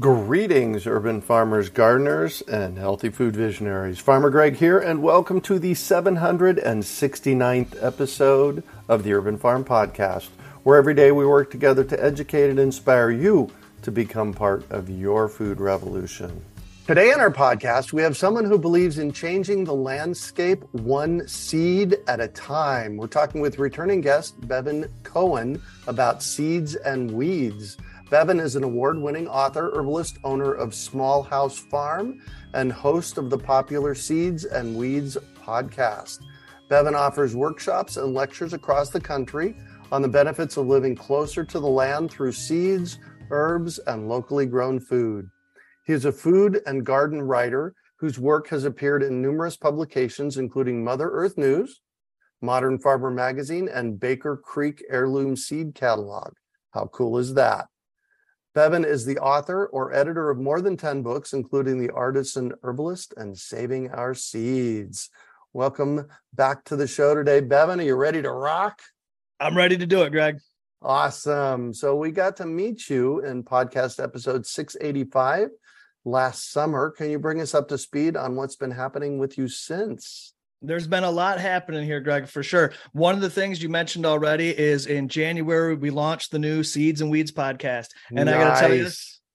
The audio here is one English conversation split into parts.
Greetings, urban farmers, gardeners, and healthy food visionaries. Farmer Greg here, and welcome to the 769th episode of the Urban Farm Podcast, where every day we work together to educate and inspire you to become part of your food revolution. Today on our podcast, we have someone who believes in changing the landscape one seed at a time. We're talking with returning guest Bevin Cohen about seeds and weeds. Bevin is an award winning author, herbalist, owner of Small House Farm, and host of the popular Seeds and Weeds podcast. Bevin offers workshops and lectures across the country on the benefits of living closer to the land through seeds, herbs, and locally grown food. He is a food and garden writer whose work has appeared in numerous publications, including Mother Earth News, Modern Farmer Magazine, and Baker Creek Heirloom Seed Catalog. How cool is that? Bevin is the author or editor of more than 10 books, including The Artisan Herbalist and Saving Our Seeds. Welcome back to the show today. Bevin, are you ready to rock? I'm ready to do it, Greg. Awesome. So we got to meet you in podcast episode 685 last summer. Can you bring us up to speed on what's been happening with you since? There's been a lot happening here, Greg, for sure. One of the things you mentioned already is in January, we launched the new Seeds and Weeds podcast. And nice. I got to tell you,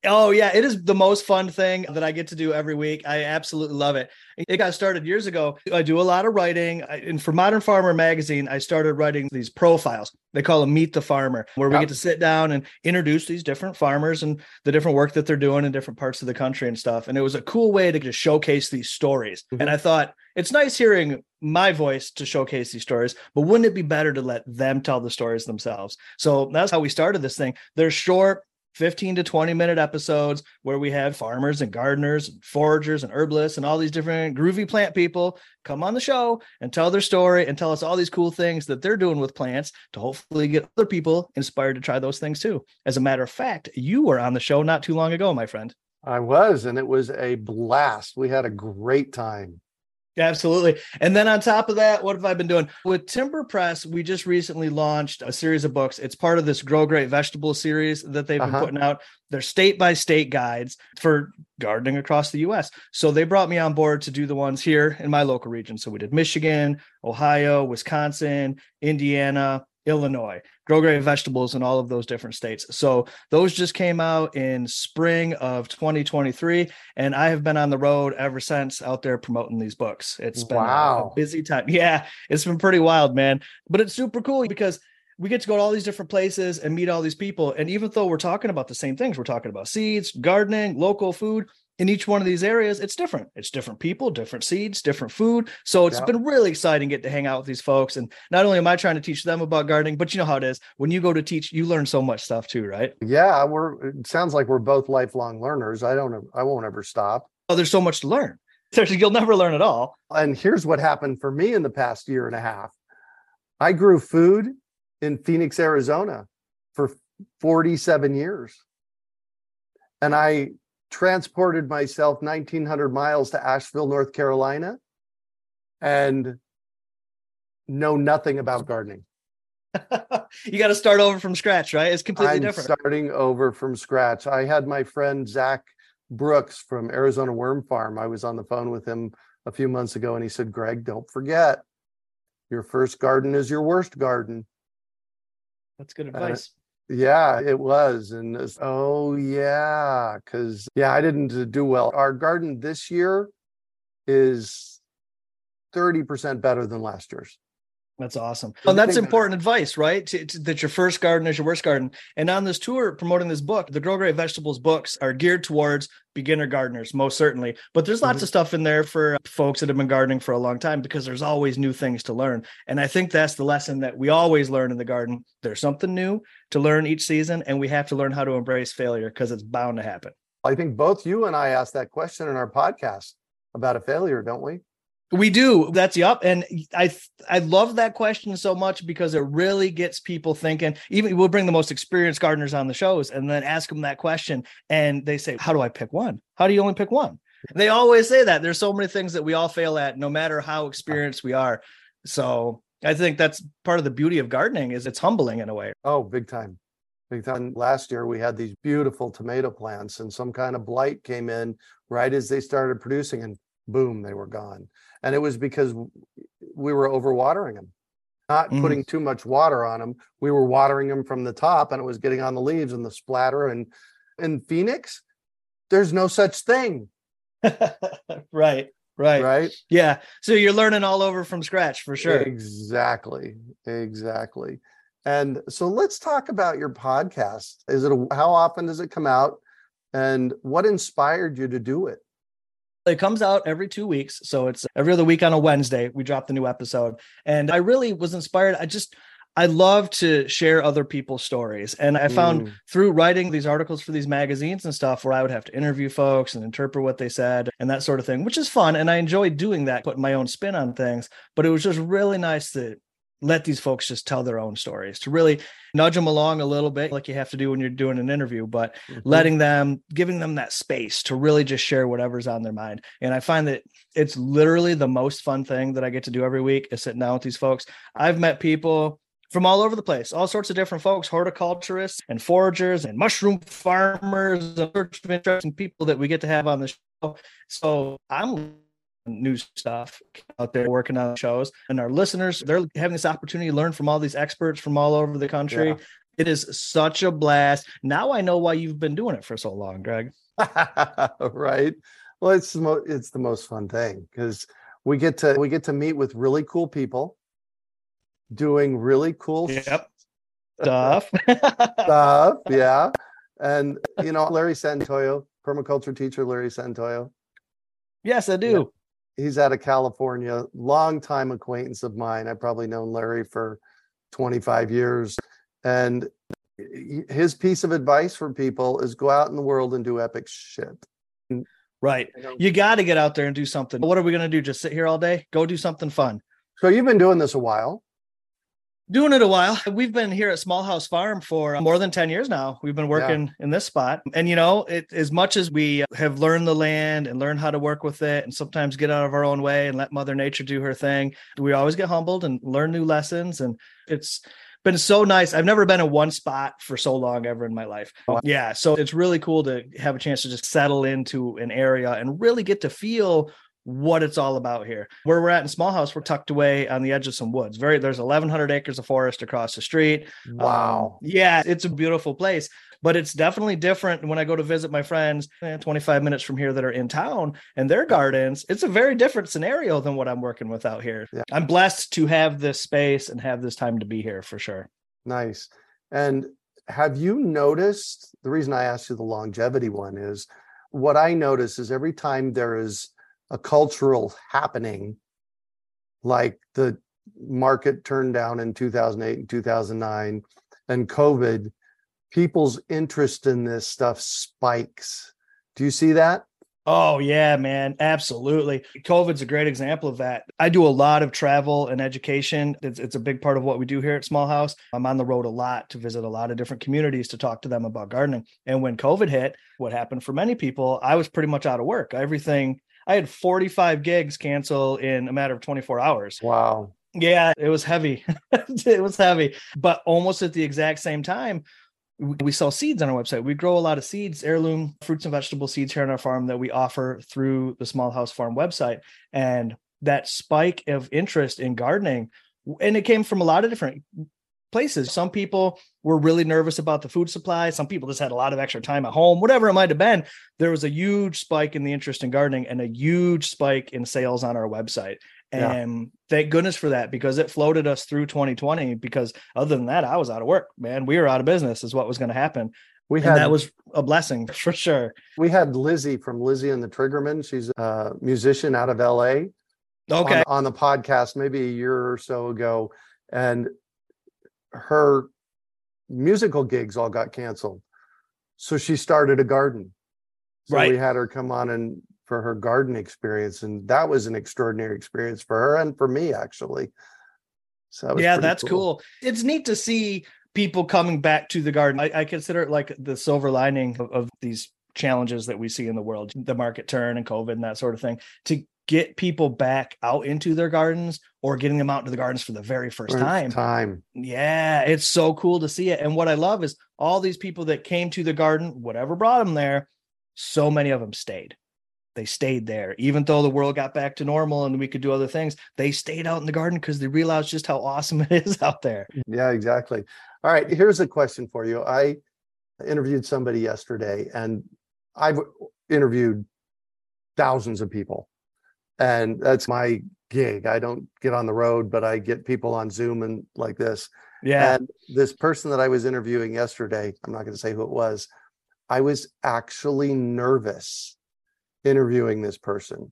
Oh yeah, it is the most fun thing that I get to do every week. I absolutely love it. It got started years ago. I do a lot of writing, and for Modern Farmer magazine, I started writing these profiles. They call them Meet the Farmer, where we yep. get to sit down and introduce these different farmers and the different work that they're doing in different parts of the country and stuff. And it was a cool way to just showcase these stories. Mm-hmm. And I thought it's nice hearing my voice to showcase these stories, but wouldn't it be better to let them tell the stories themselves? So that's how we started this thing. They're short, 15 to 20 minute episodes where we have farmers and gardeners and foragers and herbalists and all these different groovy plant people come on the show and tell their story and tell us all these cool things that they're doing with plants to hopefully get other people inspired to try those things too. As a matter of fact, you were on the show not too long ago, my friend. I was, and it was a blast. We had a great time. Absolutely. And then on top of that, what have I been doing? With Timber Press, we just recently launched a series of books. It's part of this Grow Great Vegetable series that they've been uh-huh. putting out. They're state by state guides for gardening across the US. So they brought me on board to do the ones here in my local region. So we did Michigan, Ohio, Wisconsin, Indiana, Illinois, grow great vegetables in all of those different states. So those just came out in spring of 2023. And I have been on the road ever since out there promoting these books. It's been wow. a busy time. Yeah, it's been pretty wild, man. But it's super cool because we get to go to all these different places and meet all these people. And even though we're talking about the same things, we're talking about seeds, gardening, local food, in each one of these areas, it's different. It's different people, different seeds, different food. So it's yeah. been really exciting get to hang out with these folks. And not only am I trying to teach them about gardening, but you know how it is. When you go to teach, you learn so much stuff too, right? Yeah, we're it sounds like we're both lifelong learners. I don't I won't ever stop. Oh, there's so much to learn. You'll never learn it all. And here's what happened for me in the past year and a half. I grew food in Phoenix, Arizona for 47 years. And I transported myself 1900 miles to Asheville, North Carolina, and know nothing about gardening. you got to start over from scratch, right? It's completely I'm different. Starting over from scratch. I had my friend Zach Brooks from Arizona Worm Farm. I was on the phone with him a few months ago, and he said, "Greg, don't forget, your first garden is your worst garden." That's good advice. Yeah, it was. And oh, yeah, because, yeah, I didn't uh, do well. Our garden this year is 30% better than last year's. That's awesome. And that's important advice, right? To, to, that your first garden is your worst garden. And on this tour, promoting this book, the Grow Great Vegetables books are geared towards beginner gardeners, most certainly. But there's lots mm-hmm. of stuff in there for folks that have been gardening for a long time because there's always new things to learn. And I think that's the lesson that we always learn in the garden. There's something new to learn each season, and we have to learn how to embrace failure because it's bound to happen. I think both you and I asked that question in our podcast about a failure, don't we? We do. That's yep. And I I love that question so much because it really gets people thinking. Even we'll bring the most experienced gardeners on the shows and then ask them that question, and they say, "How do I pick one? How do you only pick one?" They always say that. There's so many things that we all fail at, no matter how experienced we are. So I think that's part of the beauty of gardening is it's humbling in a way. Oh, big time. Big time. last year we had these beautiful tomato plants and some kind of blight came in right as they started producing and boom, they were gone. And it was because we were overwatering them, not mm. putting too much water on them. We were watering them from the top and it was getting on the leaves and the splatter. And in Phoenix, there's no such thing. right. Right. Right. Yeah. So you're learning all over from scratch for sure. Exactly. Exactly. And so let's talk about your podcast. Is it a, how often does it come out and what inspired you to do it? It comes out every two weeks. So it's every other week on a Wednesday. We drop the new episode. And I really was inspired. I just, I love to share other people's stories. And I found mm. through writing these articles for these magazines and stuff where I would have to interview folks and interpret what they said and that sort of thing, which is fun. And I enjoy doing that, putting my own spin on things. But it was just really nice to let these folks just tell their own stories to really nudge them along a little bit like you have to do when you're doing an interview but mm-hmm. letting them giving them that space to really just share whatever's on their mind and i find that it's literally the most fun thing that i get to do every week is sitting down with these folks i've met people from all over the place, all sorts of different folks, horticulturists and foragers and mushroom farmers, and interesting people that we get to have on the show. So I'm new stuff out there working on shows and our listeners they're having this opportunity to learn from all these experts from all over the country yeah. it is such a blast now i know why you've been doing it for so long greg right well it's the mo- it's the most fun thing because we get to we get to meet with really cool people doing really cool yep. stuff. stuff, yeah. And you know, Larry Santoyo, permaculture teacher Larry Santoyo. Yes, I do. He's out of California, long time acquaintance of mine. I've probably known Larry for 25 years. And his piece of advice for people is go out in the world and do epic shit. Right. You got to get out there and do something. What are we going to do? Just sit here all day? Go do something fun. So you've been doing this a while. Doing it a while. We've been here at Small House Farm for uh, more than 10 years now. We've been working yeah. in this spot. And, you know, it, as much as we have learned the land and learned how to work with it and sometimes get out of our own way and let Mother Nature do her thing, we always get humbled and learn new lessons. And it's been so nice. I've never been in one spot for so long ever in my life. Yeah. So it's really cool to have a chance to just settle into an area and really get to feel what it's all about here. Where we're at in Small House, we're tucked away on the edge of some woods. Very there's 1100 acres of forest across the street. Wow. Um, yeah, it's a beautiful place, but it's definitely different when I go to visit my friends eh, 25 minutes from here that are in town and their gardens. It's a very different scenario than what I'm working with out here. Yeah. I'm blessed to have this space and have this time to be here for sure. Nice. And have you noticed the reason I asked you the longevity one is what I notice is every time there is a cultural happening like the market turned down in 2008 and 2009 and covid people's interest in this stuff spikes do you see that Oh, yeah, man. Absolutely. COVID's a great example of that. I do a lot of travel and education. It's, it's, a big part of what we do here at Small House. I'm on the road a lot to visit a lot of different communities to talk to them about gardening. And when COVID hit, what happened for many people, I was pretty much out of work. Everything I had 45 gigs cancel in a matter of 24 hours. Wow. Yeah, it was heavy. it was heavy. But almost at the exact same time, we sell seeds on our website. We grow a lot of seeds, heirloom fruits and vegetable seeds here on our farm that we offer through the Small House Farm website. And that spike of interest in gardening, and it came from a lot of different places. Some people were really nervous about the food supply. Some people just had a lot of extra time at home, whatever it might have been. There was a huge spike in the interest in gardening and a huge spike in sales on our website. And yeah. thank goodness for that because it floated us through 2020. Because other than that, I was out of work, man. We were out of business, is what was going to happen. We had and that was a blessing for sure. We had Lizzie from Lizzie and the Triggerman. She's a musician out of LA. Okay. On, on the podcast maybe a year or so ago. And her musical gigs all got canceled. So she started a garden. So right. we had her come on and for her garden experience. And that was an extraordinary experience for her and for me, actually. So that yeah, that's cool. cool. It's neat to see people coming back to the garden. I, I consider it like the silver lining of, of these challenges that we see in the world, the market turn and COVID and that sort of thing, to get people back out into their gardens or getting them out into the gardens for the very first, first time. Time. Yeah, it's so cool to see it. And what I love is all these people that came to the garden, whatever brought them there, so many of them stayed. They stayed there, even though the world got back to normal and we could do other things. They stayed out in the garden because they realized just how awesome it is out there. Yeah, exactly. All right, here's a question for you. I interviewed somebody yesterday, and I've interviewed thousands of people, and that's my gig. I don't get on the road, but I get people on Zoom and like this. Yeah. And this person that I was interviewing yesterday, I'm not going to say who it was, I was actually nervous interviewing this person.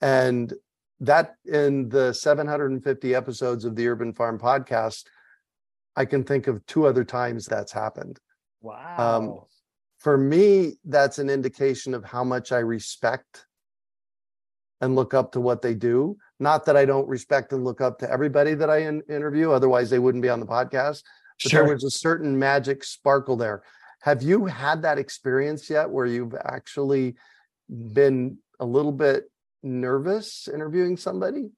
And that in the 750 episodes of the Urban Farm podcast, I can think of two other times that's happened. Um, wow. Um, for me, that's an indication of how much I respect and look up to what they do. Not that I don't respect and look up to everybody that I in- interview, otherwise, they wouldn't be on the podcast. But sure. there was a certain magic sparkle there. Have you had that experience yet where you've actually been a little bit nervous interviewing somebody?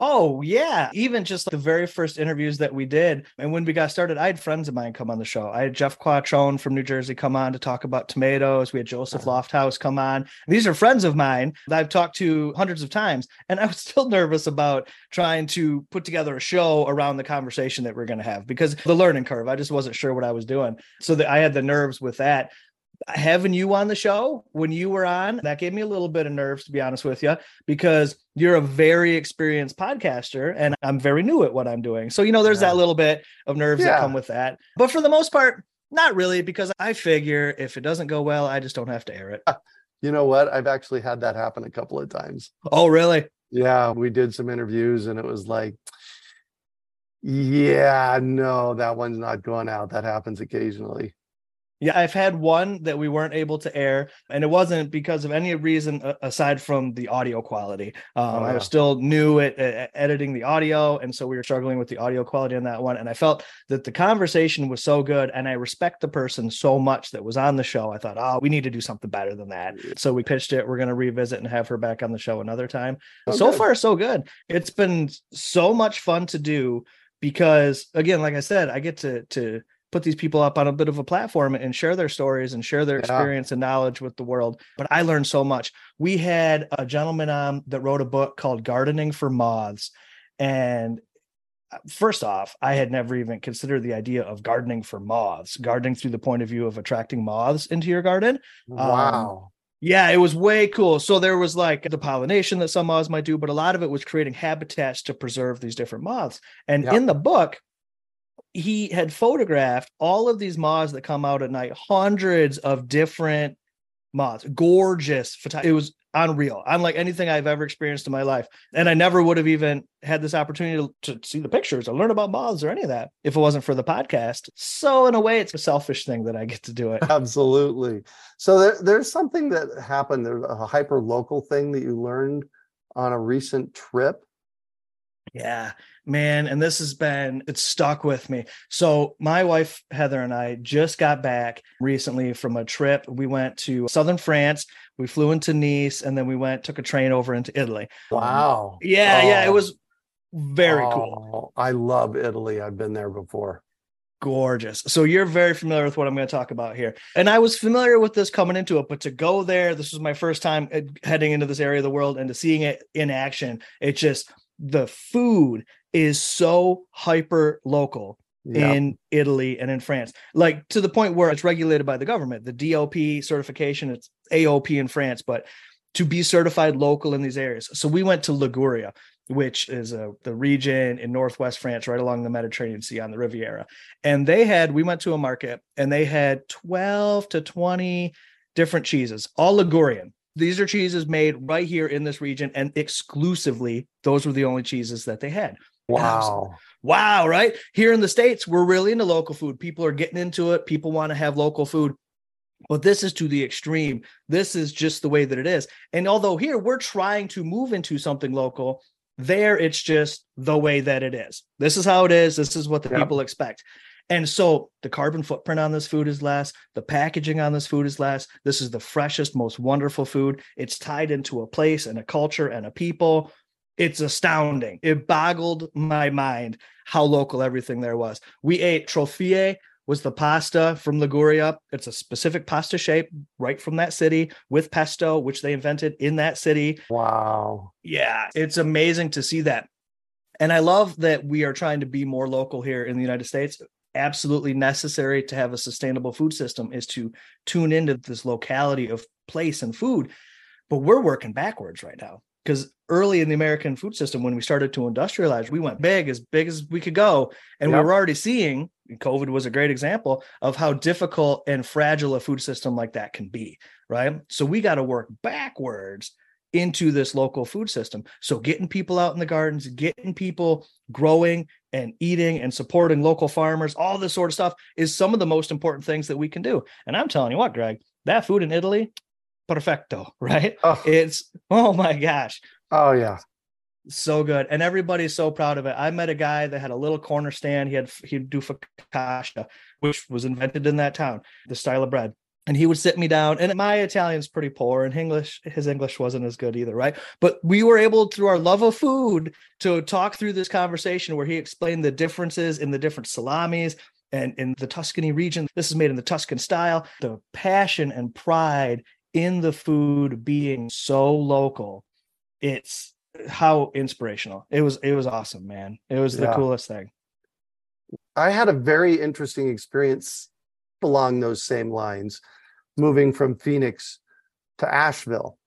Oh, yeah. Even just the very first interviews that we did. And when we got started, I had friends of mine come on the show. I had Jeff Quattrone from New Jersey come on to talk about tomatoes. We had Joseph uh-huh. Lofthouse come on. These are friends of mine that I've talked to hundreds of times. And I was still nervous about trying to put together a show around the conversation that we're going to have because the learning curve, I just wasn't sure what I was doing. So that I had the nerves with that having you on the show when you were on that gave me a little bit of nerves to be honest with you because you're a very experienced podcaster and i'm very new at what i'm doing. So you know there's yeah. that little bit of nerves yeah. that come with that. But for the most part not really because i figure if it doesn't go well i just don't have to air it. You know what? I've actually had that happen a couple of times. Oh really? Yeah we did some interviews and it was like yeah no that one's not going out. That happens occasionally yeah, I've had one that we weren't able to air, and it wasn't because of any reason aside from the audio quality. Um, oh. I was still new at, at, editing the audio, and so we were struggling with the audio quality on that one. And I felt that the conversation was so good, and I respect the person so much that was on the show. I thought, oh, we need to do something better than that. So we pitched it. We're going to revisit and have her back on the show another time. Oh, so good. far, so good. It's been so much fun to do because, again, like I said, I get to to put these people up on a bit of a platform and share their stories and share their experience and knowledge with the world. But I learned so much. We had a gentleman on that wrote a book called Gardening for Moths. And uh, first off, I had never even considered the idea of gardening for moths, gardening through the point of view of attracting moths into your garden. Wow. Um, yeah, it was way cool. So there was like the pollination that some moths might do, but a lot of it was creating habitats to preserve these different moths. And yep. in the book, he had photographed all of these moths that come out at night, hundreds of different moths, gorgeous. It was unreal, unlike anything I've ever experienced in my life. And I never would have even had this opportunity to, to see the pictures or learn about moths or any of that if it wasn't for the podcast. So, in a way, it's a selfish thing that I get to do it. Absolutely. So, there, there's something that happened, there's a hyper local thing that you learned on a recent trip. Yeah man and this has been it's stuck with me so my wife heather and i just got back recently from a trip we went to southern france we flew into nice and then we went took a train over into italy wow yeah oh. yeah it oh. was very oh, cool i love italy i've been there before gorgeous. So you're very familiar with what I'm going to talk about here. And I was familiar with this coming into it, but to go there, this was my first time uh, heading into this area of the world and to seeing it in action, it just the food is so hyper local in Italy and in France, like to the point where it's regulated by the government. The DOP certification, it's AOP in France, but to be certified local in these areas. So we went to Liguria, which is a, the region in northwest France, right along the Mediterranean Sea on the Riviera. And they had, we went to a market and they had 12 to 20 different cheeses, all Ligurian. These are cheeses made right here in this region, and exclusively, those were the only cheeses that they had. Wow. wow, right? Here in the States, we're really into local food. People are getting into it. People want to have local food. But this is to the extreme. This is just the way that it is. And although here we're trying to move into something local, there it's just the way that it is. This is how it is. This is what the yep. people expect. And so the carbon footprint on this food is less. The packaging on this food is less. This is the freshest, most wonderful food. It's tied into a place and a culture and a people it's astounding. It boggled my mind how local everything there was. We ate trofie, was the pasta from Liguria. It's a specific pasta shape right from that city with pesto, which they invented in that city. Wow. Yeah, it's amazing to see that. And I love that we are trying to be more local here in the United States. Absolutely necessary to have a sustainable food system is to tune into this locality of place and food. But we're working backwards right now because early in the American food system, when we started to industrialize, we went big, as big as we could go. And yep. we were already seeing COVID was a great example of how difficult and fragile a food system like that can be. Right. So we got to work backwards into this local food system. So getting people out in the gardens, getting people growing and eating and supporting local farmers, all this sort of stuff is some of the most important things that we can do. And I'm telling you what, Greg, that food in Italy, perfecto, right? Oh. It's oh my gosh. Oh yeah. So good. And everybody's so proud of it. I met a guy that had a little corner stand. He had he'd do focaccia, which was invented in that town, the style of bread. And he would sit me down. And my Italian's pretty poor, and English, his English wasn't as good either, right? But we were able, through our love of food, to talk through this conversation where he explained the differences in the different salamis, and in the Tuscany region. This is made in the Tuscan style. The passion and pride in the food being so local it's how inspirational it was it was awesome man it was the yeah. coolest thing i had a very interesting experience along those same lines moving from phoenix to asheville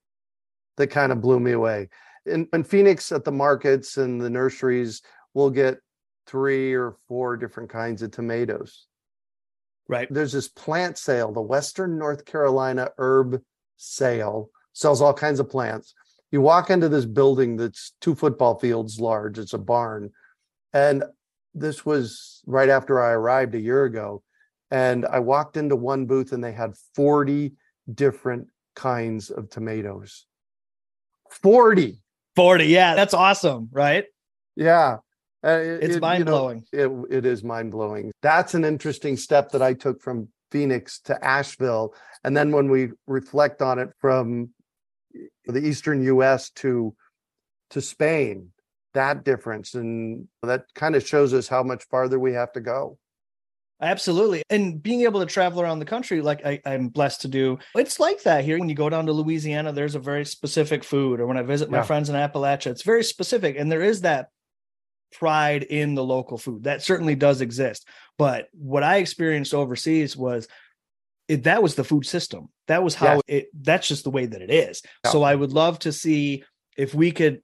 that kind of blew me away in, in phoenix at the markets and the nurseries we'll get three or four different kinds of tomatoes right there's this plant sale the western north carolina herb sale, sells all kinds of plants. You walk into this building that's two football fields large, it's a barn. And this was right after I arrived a year ago. And I walked into one booth and they had 40 different kinds of tomatoes. 40. 40. Yeah, that's awesome, right? Yeah. Uh, it, it's mind blowing. Know, it, it is mind blowing. That's an interesting step that I took from Phoenix to Asheville. And then when we reflect on it from the eastern US to to Spain, that difference and that kind of shows us how much farther we have to go. Absolutely. And being able to travel around the country, like I, am blessed to do, it's like that here. When you go down to Louisiana, there's a very specific food. Or when I visit my yeah. friends in Appalachia, it's very specific. And there is that pride in the local food. That certainly does exist. But what I experienced overseas was it, that was the food system. That was how yes. it that's just the way that it is. Yeah. So I would love to see if we could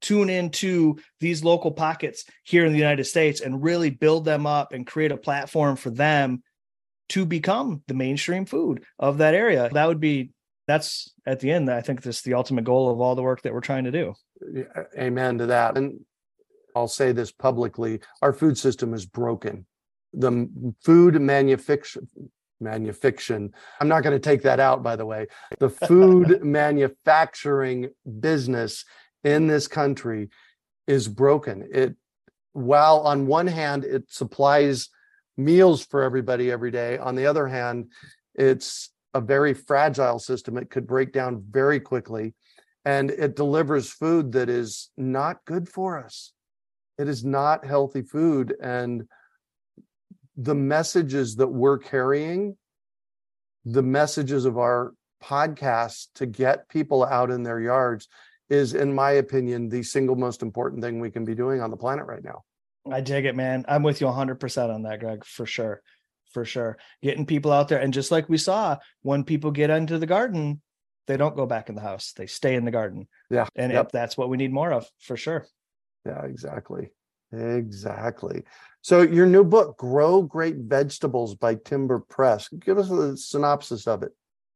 tune into these local pockets here in the United States and really build them up and create a platform for them to become the mainstream food of that area. That would be that's at the end I think this the ultimate goal of all the work that we're trying to do. Amen to that. And I'll say this publicly our food system is broken. The food manufacture, manufacturing, I'm not going to take that out, by the way. The food manufacturing business in this country is broken. It, while on one hand, it supplies meals for everybody every day, on the other hand, it's a very fragile system. It could break down very quickly and it delivers food that is not good for us it is not healthy food and the messages that we're carrying the messages of our podcast to get people out in their yards is in my opinion the single most important thing we can be doing on the planet right now i dig it man i'm with you 100% on that greg for sure for sure getting people out there and just like we saw when people get into the garden they don't go back in the house they stay in the garden yeah and yep. that's what we need more of for sure yeah, exactly. Exactly. So your new book, Grow Great Vegetables by Timber Press. Give us a synopsis of it.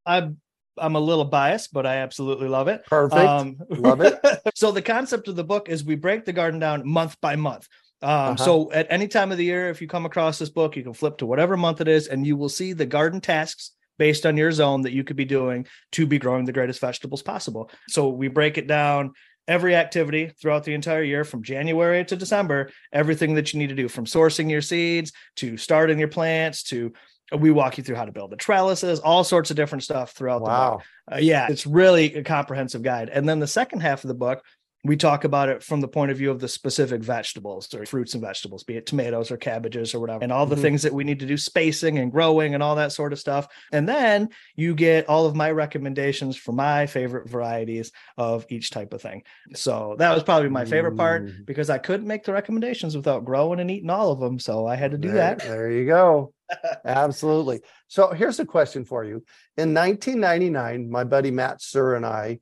I'm I'm a little biased, but I absolutely love it. Perfect. Um, love it. so the concept of the book is we break the garden down month by month. Um, uh-huh. So at any time of the year, if you come across this book, you can flip to whatever month it is, and you will see the garden tasks based on your zone that you could be doing to be growing the greatest vegetables possible. So we break it down every activity throughout the entire year from January to December, everything that you need to do from sourcing your seeds to starting your plants to we walk you through how to build the trellises, all sorts of different stuff throughout wow. the book. Uh, yeah, it's really a comprehensive guide. And then the second half of the book, we talk about it from the point of view of the specific vegetables or fruits and vegetables, be it tomatoes or cabbages or whatever, and all the mm-hmm. things that we need to do spacing and growing and all that sort of stuff. And then you get all of my recommendations for my favorite varieties of each type of thing. So that was probably my favorite part because I couldn't make the recommendations without growing and eating all of them. So I had to do there, that. There you go. Absolutely. So here's a question for you. In 1999, my buddy Matt Sir and I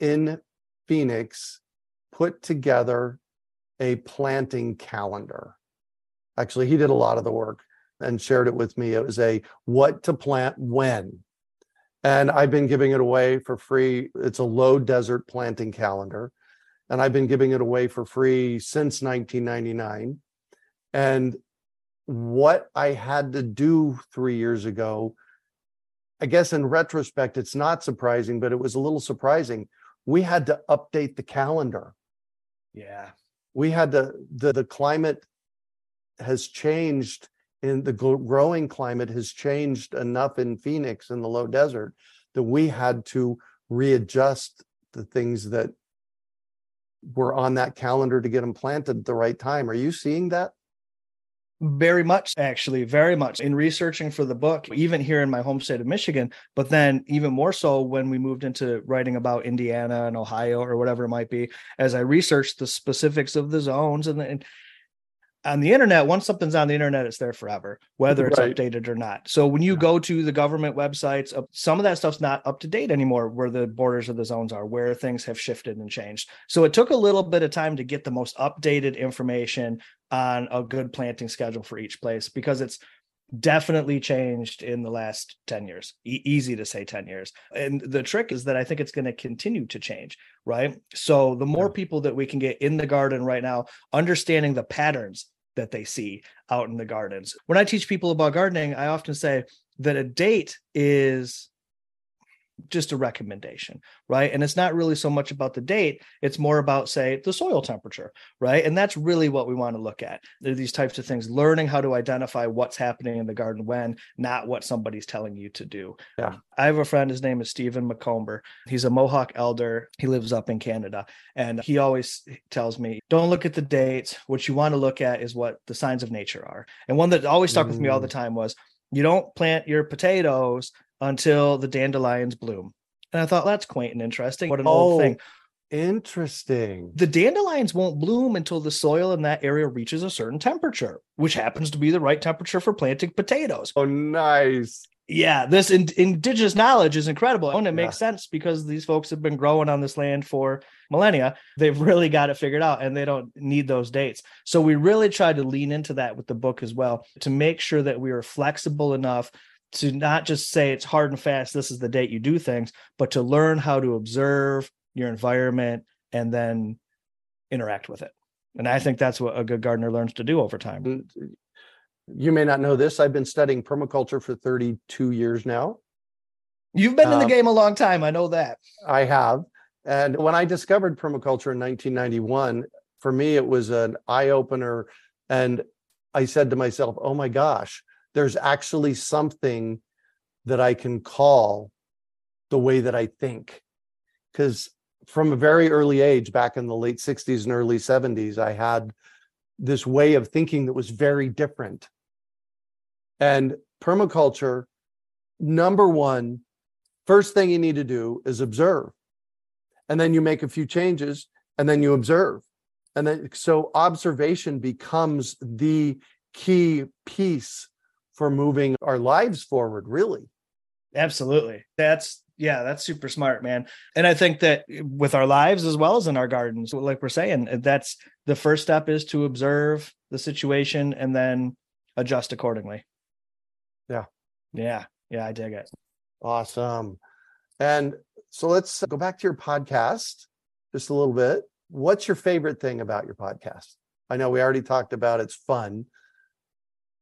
in Phoenix put together a planting calendar. Actually, he did a lot of the work and shared it with me. It was a what to plant when. And I've been giving it away for free. It's a low desert planting calendar. And I've been giving it away for free since 1999. And what I had to do three years ago, I guess in retrospect, it's not surprising, but it was a little surprising we had to update the calendar. Yeah. We had to, the, the climate has changed in the growing climate has changed enough in Phoenix in the low desert that we had to readjust the things that were on that calendar to get them planted at the right time. Are you seeing that? Very much, actually, very much in researching for the book, even here in my home state of Michigan, but then even more so when we moved into writing about Indiana and Ohio or whatever it might be, as I researched the specifics of the zones and, the, and on the internet, once something's on the internet, it's there forever, whether it's right. updated or not. So when you yeah. go to the government websites, some of that stuff's not up to date anymore, where the borders of the zones are, where things have shifted and changed. So it took a little bit of time to get the most updated information on a good planting schedule for each place because it's definitely changed in the last 10 years. E- easy to say 10 years. And the trick is that i think it's going to continue to change right? So the more people that we can get in the garden right now understanding the patterns that they see out in the gardens. When i teach people about gardening i often say that a date is just a recommendation, right? And it's not really so much about the date, it's more about, say, the soil temperature, right? And that's really what we want to look at. There these types of things, learning how to identify what's happening in the garden when, not what somebody's telling you to do. Yeah. I have a friend, his name is Stephen McComber. He's a Mohawk elder. He lives up in Canada. And he always tells me, don't look at the dates. What you want to look at is what the signs of nature are. And one that always stuck mm. with me all the mm. time was, you don't plant your potatoes until the dandelions bloom. And I thought that's quaint and interesting. What an oh, old thing. Interesting. The dandelions won't bloom until the soil in that area reaches a certain temperature, which happens to be the right temperature for planting potatoes. Oh, nice. Yeah, this in, indigenous knowledge is incredible. And it makes yeah. sense because these folks have been growing on this land for millennia. They've really got it figured out and they don't need those dates. So we really tried to lean into that with the book as well to make sure that we are flexible enough to not just say it's hard and fast, this is the date you do things, but to learn how to observe your environment and then interact with it. And I think that's what a good gardener learns to do over time. You may not know this. I've been studying permaculture for 32 years now. You've been in the um, game a long time. I know that. I have. And when I discovered permaculture in 1991, for me, it was an eye opener. And I said to myself, oh my gosh, there's actually something that I can call the way that I think. Because from a very early age, back in the late 60s and early 70s, I had this way of thinking that was very different. And permaculture, number one, first thing you need to do is observe. And then you make a few changes and then you observe. And then so observation becomes the key piece for moving our lives forward, really. Absolutely. That's yeah, that's super smart, man. And I think that with our lives as well as in our gardens, like we're saying, that's the first step is to observe the situation and then adjust accordingly. Yeah. Yeah. Yeah, I dig it. Awesome. And so let's uh, go back to your podcast just a little bit. What's your favorite thing about your podcast? I know we already talked about it's fun,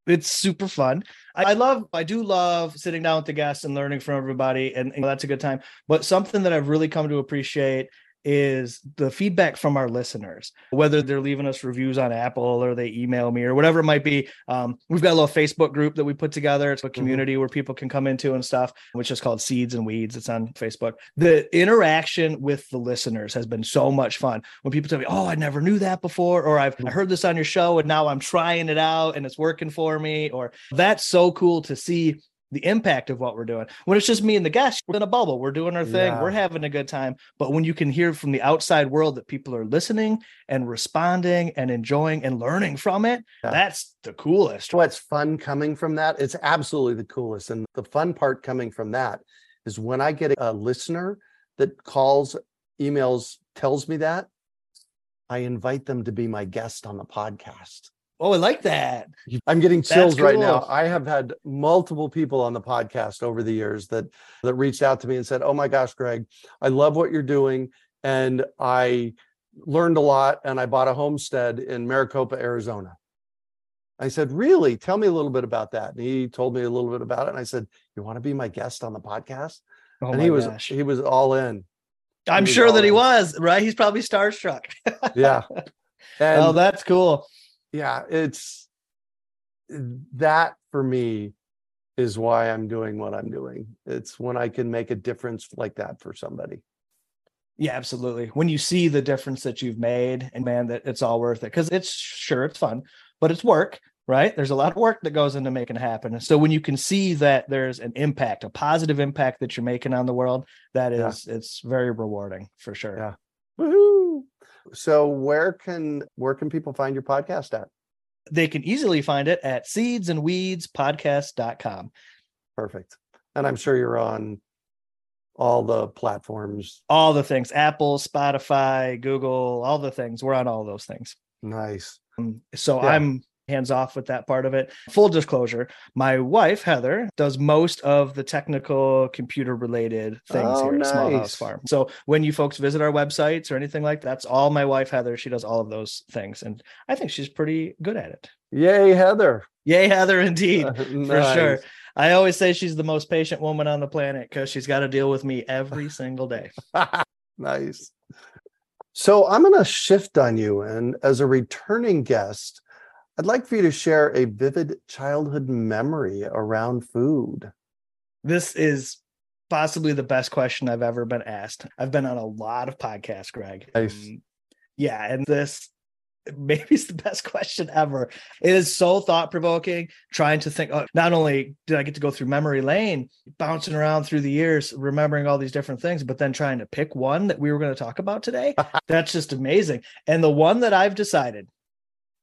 it's super fun. I, I, love, I do love sitting down with the guests and learning from everybody, and, and that's a good time. But something that I've really come to appreciate is the feedback from our listeners, whether they're leaving us reviews on Apple or they email me or whatever it might be. Um, we've got a little Facebook group that we put together. It's a mm-hmm. community mm-hmm. where people can come into and stuff, which is called Seeds and Weeds. It's on Facebook. The interaction with the listeners has been so much fun. When people tell me, "Oh, I never knew that before," or "I've I heard this on your show and now I'm trying it out and it's working for me," or that's so cool to see the impact of what we're doing. When it's just me and the guests, we're in a bubble, we're doing our thing, yeah. we're having a good time. But when you can hear from the outside world that people are listening and responding and enjoying and learning from it, yeah. that's the coolest. What's fun coming from that? It's absolutely the coolest. And the fun part coming from that is when I get a listener that calls, emails, tells me that, I invite them to be my guest on the podcast. Oh, I like that. I'm getting chills cool. right now. I have had multiple people on the podcast over the years that that reached out to me and said, "Oh my gosh, Greg, I love what you're doing and I learned a lot and I bought a homestead in Maricopa, Arizona." I said, "Really? Tell me a little bit about that." And he told me a little bit about it and I said, "You want to be my guest on the podcast?" Oh and he was gosh. he was all in. I'm sure that in. he was, right? He's probably starstruck. yeah. Oh, and oh, that's cool yeah, it's that for me is why I'm doing what I'm doing. It's when I can make a difference like that for somebody. Yeah, absolutely. When you see the difference that you've made, and man, that it's all worth it because it's sure it's fun, but it's work, right? There's a lot of work that goes into making it happen. so when you can see that there's an impact, a positive impact that you're making on the world, that is, yeah. it's very rewarding for sure. Yeah. Woohoo! So where can where can people find your podcast at? They can easily find it at seedsandweedspodcast.com. Perfect. And I'm sure you're on all the platforms. All the things. Apple, Spotify, Google, all the things. We're on all those things. Nice. Um, so yeah. I'm hands off with that part of it. Full disclosure, my wife Heather does most of the technical computer related things oh, here at Small House Farm. So when you folks visit our websites or anything like that, that's all my wife Heather. She does all of those things, and I think she's pretty good at it. Yay, Heather! Yay, Heather! Indeed, nice. for sure. I always say she's the most patient woman on the planet because she's got to deal with me every single day. nice. So I'm going to shift on you, and as a returning guest, I'd like for you to share a vivid childhood memory around food. This is possibly the best question I've ever been asked. I've been on a lot of podcasts, Greg. Nice. Yeah, and this maybe is the best question ever. It is so thought provoking. Trying to think, oh, not only did I get to go through memory lane, bouncing around through the years, remembering all these different things, but then trying to pick one that we were going to talk about today. that's just amazing. And the one that I've decided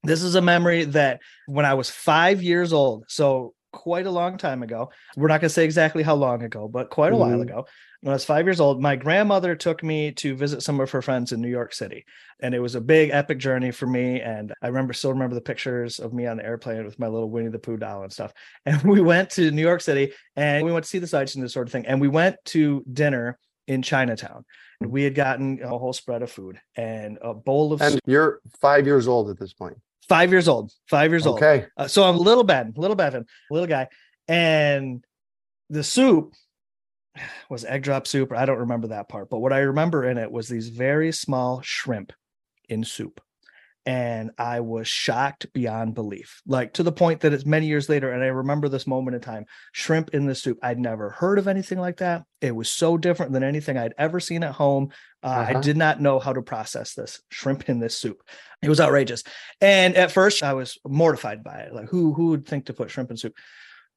this is a memory that when I was five years old, so quite a long time ago, we're not going to say exactly how long ago, but quite a mm-hmm. while ago, when I was five years old, my grandmother took me to visit some of her friends in New York City. And it was a big epic journey for me. And I remember still remember the pictures of me on the airplane with my little Winnie the Pooh doll and stuff. And we went to New York City and we went to see the sights and this sort of thing. And we went to dinner in Chinatown. And we had gotten a whole spread of food and a bowl of And you're five years old at this point. Five years old. Five years old. Okay. Uh, so I'm a little Ben, little Bevin, little guy, and the soup was egg drop soup. I don't remember that part, but what I remember in it was these very small shrimp in soup and I was shocked beyond belief, like to the point that it's many years later. And I remember this moment in time shrimp in the soup. I'd never heard of anything like that. It was so different than anything I'd ever seen at home. Uh, uh-huh. I did not know how to process this shrimp in this soup. It was outrageous. And at first, I was mortified by it. Like, who, who would think to put shrimp in soup?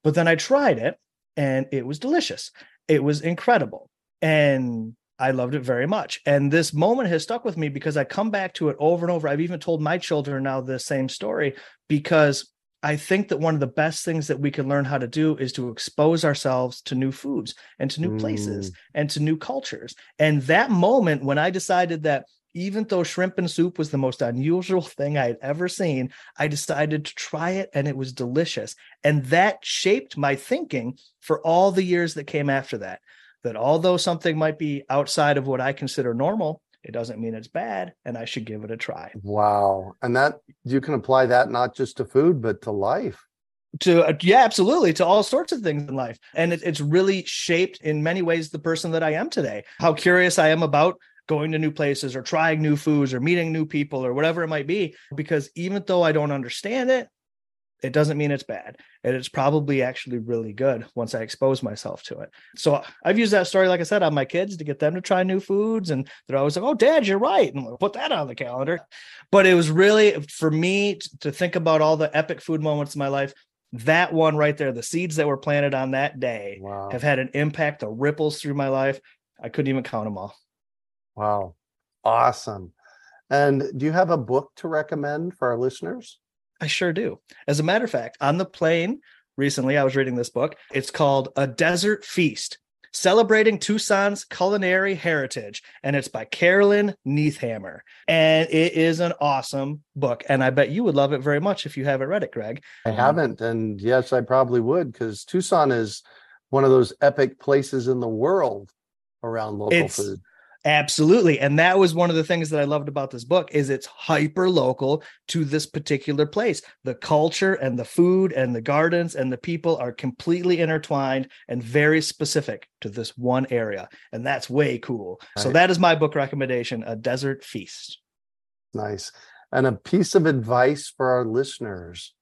But then I tried it and it was delicious. It was incredible. And I loved it very much. And this moment has stuck with me because I come back to it over and over. I've even told my children now the same story because I think that one of the best things that we can learn how to do is to expose ourselves to new foods and to new mm. places and to new cultures. And that moment when I decided that even though shrimp and soup was the most unusual thing I had ever seen, I decided to try it and it was delicious. And that shaped my thinking for all the years that came after that that although something might be outside of what I consider normal, it doesn't mean it's bad and I should give it a try. Wow. And that you can apply that not just to food, but to life. To uh, yeah, absolutely, to all sorts of things in life, and it, it's really shaped in many ways the person that I am today. How curious I am about going to new places or trying new foods or meeting new people or whatever it might be. Because even though I don't understand it, it doesn't mean it's bad. And it's probably actually really good once I expose myself to it. So I've used that story, like I said, on my kids to get them to try new foods. And they're always like, oh, dad, you're right. And we'll put that on the calendar. But it was really for me to think about all the epic food moments in my life. That one right there, the seeds that were planted on that day wow. have had an impact, the ripples through my life. I couldn't even count them all. Wow. Awesome. And do you have a book to recommend for our listeners? I sure do. As a matter of fact, on the plane recently, I was reading this book. It's called A Desert Feast Celebrating Tucson's Culinary Heritage. And it's by Carolyn Niethammer. And it is an awesome book. And I bet you would love it very much if you haven't read it, Greg. I haven't. And yes, I probably would because Tucson is one of those epic places in the world around local it's, food. Absolutely. And that was one of the things that I loved about this book is it's hyper local to this particular place. The culture and the food and the gardens and the people are completely intertwined and very specific to this one area. And that's way cool. Right. So that is my book recommendation, A Desert Feast. Nice. And a piece of advice for our listeners.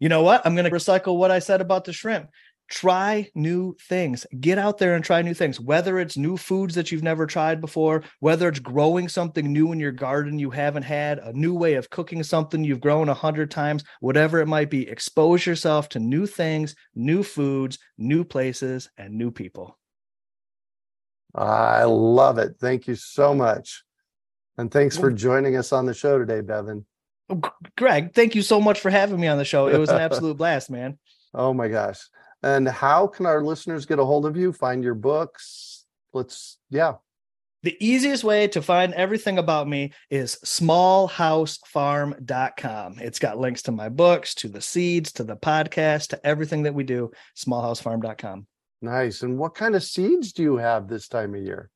You know what? I'm going to recycle what I said about the shrimp try new things. Get out there and try new things whether it's new foods that you've never tried before whether it's growing something new in your garden you haven't had a new way of cooking something you've grown a hundred times whatever it might be expose yourself to new things new foods new places and new people. I love it. Thank you so much. And thanks for joining us on the show today Bevin greg thank you so much for having me on the show. It was an absolute blast man. Oh my gosh and how can our listeners get a hold of you, find your books? Let's, yeah. The easiest way to find everything about me is smallhousefarm.com. It's got links to my books, to the seeds, to the podcast, to everything that we do, smallhousefarm.com. Nice. And what kind of seeds do you have this time of year?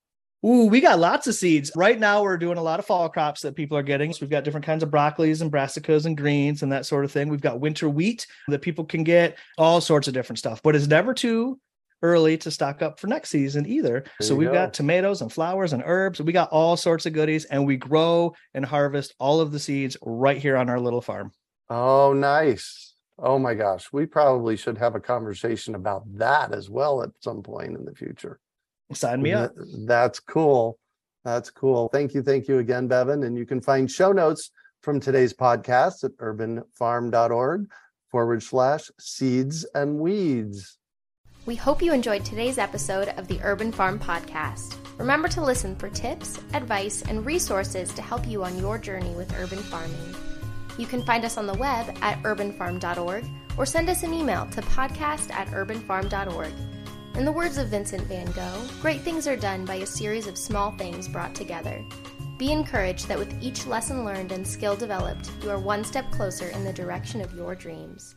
Ooh, we got lots of seeds. Right now, we're doing a lot of fall crops that people are getting. So we've got different kinds of broccolis and brassicas and greens and that sort of thing. We've got winter wheat that people can get, all sorts of different stuff. But it's never too early to stock up for next season either. There so we've go. got tomatoes and flowers and herbs. We got all sorts of goodies, and we grow and harvest all of the seeds right here on our little farm. Oh, nice. Oh my gosh. We probably should have a conversation about that as well at some point in the future. Sign me up. That's cool. That's cool. Thank you. Thank you again, Bevin. And you can find show notes from today's podcast at urbanfarm.org forward slash seeds and weeds. We hope you enjoyed today's episode of the Urban Farm Podcast. Remember to listen for tips, advice, and resources to help you on your journey with urban farming. You can find us on the web at urbanfarm.org or send us an email to podcast at urbanfarm.org. In the words of Vincent van Gogh, great things are done by a series of small things brought together. Be encouraged that with each lesson learned and skill developed, you are one step closer in the direction of your dreams.